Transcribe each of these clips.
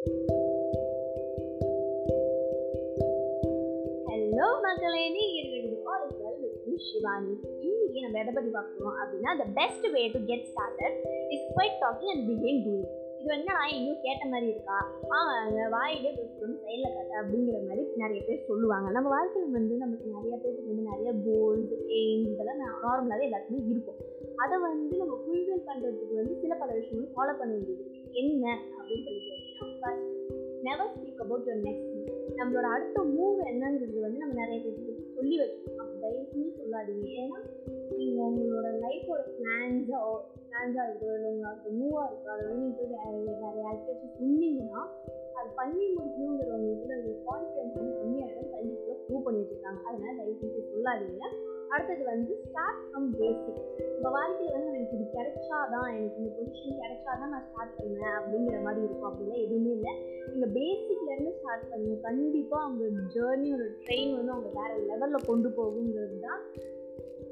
Hello மக்களே. நீங்கள் all is well with me Shivani இன்னைக்கு நம்ம எதை பற்றி பார்க்குறோம் அப்படின்னா the best way to get started is quit talking and begin doing இது வந்து நான் இன்னும் கேட்ட மாதிரி இருக்கா? ஆமாங்க வாயிலே பேசணும் செயலில் கட்ட அப்படிங்கிற மாதிரி நிறைய பேர் சொல்லுவாங்க. நம்ம வாழ்க்கையில் வந்து நமக்கு நிறைய பேருக்கு வந்து நிறைய கோல்ஸ் எய்ம்ஸ் இதெல்லாம் நார்மலாகவே எல்லாத்துக்குமே இருக்கும். அதை வந்து நம்ம ஃபுல்ஃபில் பண்ணுறதுக்கு வந்து சில பல விஷயங்கள் ஃபாலோ பண்ண வேண்டியது என்ன அப்படின்னு சொல்லி கேட்டீங்கன்னா first never speak about your next நம்மளோட அடுத்த மூவ் என்னங்கிறது வந்து நம்ம நிறைய பேருக்கு சொல்லி வச்சுருக்கோம். அப்போ தயவு செஞ்சு சொல்லாதீங்க. ஏன்னா நீங்கள் உங்களோட லைஃபோட பிளான்ஸோ பிளான்ஸாக இருக்குது இல்லை உங்களோட மூவாக இருக்குது அதை வந்து நீங்கள் போய் வேறு வேறு யாருக்காச்சும் சொன்னீங்கன்னா அது பண்ணி முடிக்கணுங்கிற உங்களுக்குள்ள ஒரு கான்ஃபிடன்ஸ் வந்து கம்மியாகிடும் கண்டிப்பாக ப்ரூவ் பண்ணி வச்சுருக்காங்க. அதனால் தயவு செஞ்சு சொல்லாதீங்க. அடுத்தது வந்து ஸ்டார்ட் ஃப்ரம் பேசிக் நம்ம வாழ்க்கையில் வந்து எனக்கு இது கிடைச்சா தான் எனக்கு இந்த பொசிஷன் கிடைச்சாதான் நான் ஸ்டார்ட் பண்ணுவேன் அப்படிங்கிற மாதிரி இருக்கும். அப்படிலாம் எதுவுமே இல்லை. நீங்கள் பேசிக்லேருந்து ஸ்டார்ட் பண்ணுங்க. கண்டிப்பாக அவங்க ஜேர்னியோட ட்ரெயின் வந்து அவங்க வேறு லெவலில் கொண்டு போகுங்கிறது தான்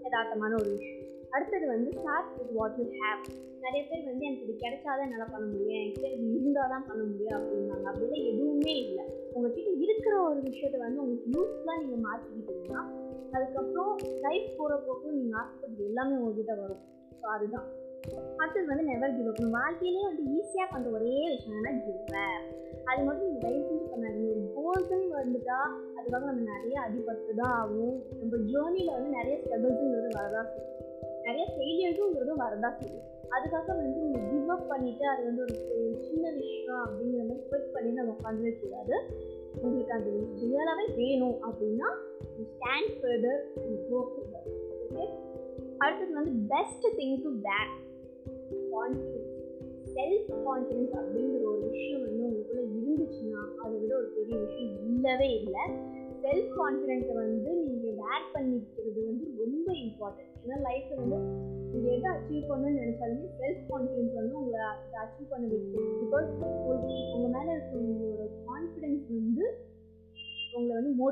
யதார்த்தமான ஒரு விஷயம். அடுத்தது வந்து start with what you have நிறைய பேர் வந்து எனக்கு இது கிடைச்சாதான் என்னால் பண்ண முடியும். என்கிட்ட இது இருந்தால் தான் பண்ண முடியும் அப்படின்னாங்க அப்படிலாம் எதுவுமே இல்லை. உங்ககிட்ட இருக்கிற ஒரு விஷயத்த வந்து உங்களுக்கு யூஸ்ஃபுல்லாக நீங்கள் மாற்றிக்கிட்டீங்கன்னா அதுக்கப்புறம் லைஃப் போகிற போக்கு நீங்கள் ஆசைப்படுறது எல்லாமே உங்ககிட்ட வரும். ஸோ அதுதான். அடுத்தது வந்து நெவர் கிவ் அப் வாழ்க்கையிலே வந்து ஈஸியாக பண்ணுற ஒரே விஷயம் என்னன்னா கிவ் அது மட்டும் நீங்கள் தயவு செஞ்சு பண்ணாதீங்க. ஒரு கோல்ஸ்ன்னு வந்துட்டா அதுக்காக நம்ம நிறைய அடிபட்டு தான் ஆகும் நம்ம ஜேர்னியில் வந்து நிறைய ஸ்ட்ரகிள்ஸுங்கிறது வரதான் செய்யும். நிறைய ஃபெயிலியர்ஸுங்கிறது வரதான் செய்யும். அதுக்காக வந்து நீங்கள் கிவ் அப் பண்ணிவிட்டு அது வந்து ஒரு ஒரு சின்ன விஷயம் அப்படிங்கிற மாதிரி குவிட் பண்ணி நம்ம உட்காந்துவே கூடாது. உங்களுக்கு அது ரியலாகவே வேணும் அப்படின்னா ஸ்டாண்ட் ஃபர்தர் கோ ஓகே அடுத்தது வந்து best thing to pack confidence self confidence அப்படிங்கிற ஒரு விஷயம் வந்து உங்களுக்குள்ளே இருந்துச்சுன்னா அதை விட ஒரு பெரிய விஷயம் இல்லவே இல்லை. செல்ஃப் கான்ஃபிடென்ஸை வந்து நீங்கள் வேர் பண்ணிக்கிறது வந்து ரொம்ப இம்பார்ட்டன்ட் ஏன்னா லைஃப்பில் வந்து நீங்கள் எதை அச்சீவ் பண்ணணும்னு நினச்சாலுமே செல்ஃப் கான்ஃபிடென்ஸ் வந்து உங்களை அதை அச்சீவ் பண்ண வைக்கும். பிகாஸ் உங்கள்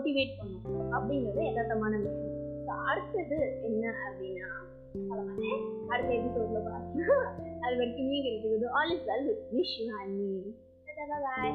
மோட்டிவேட் பண்ணும். அப்படிங்கிறது யதார்த்தமான விஷயம். ஸோ அடுத்தது என்ன அப்படின்னா சொல்ல மாட்டேன் அடுத்த எபிசோட்ல பார்த்தீங்கன்னா அது வரைக்கும் நீங்கள் இருக்குது all is well with wish and bye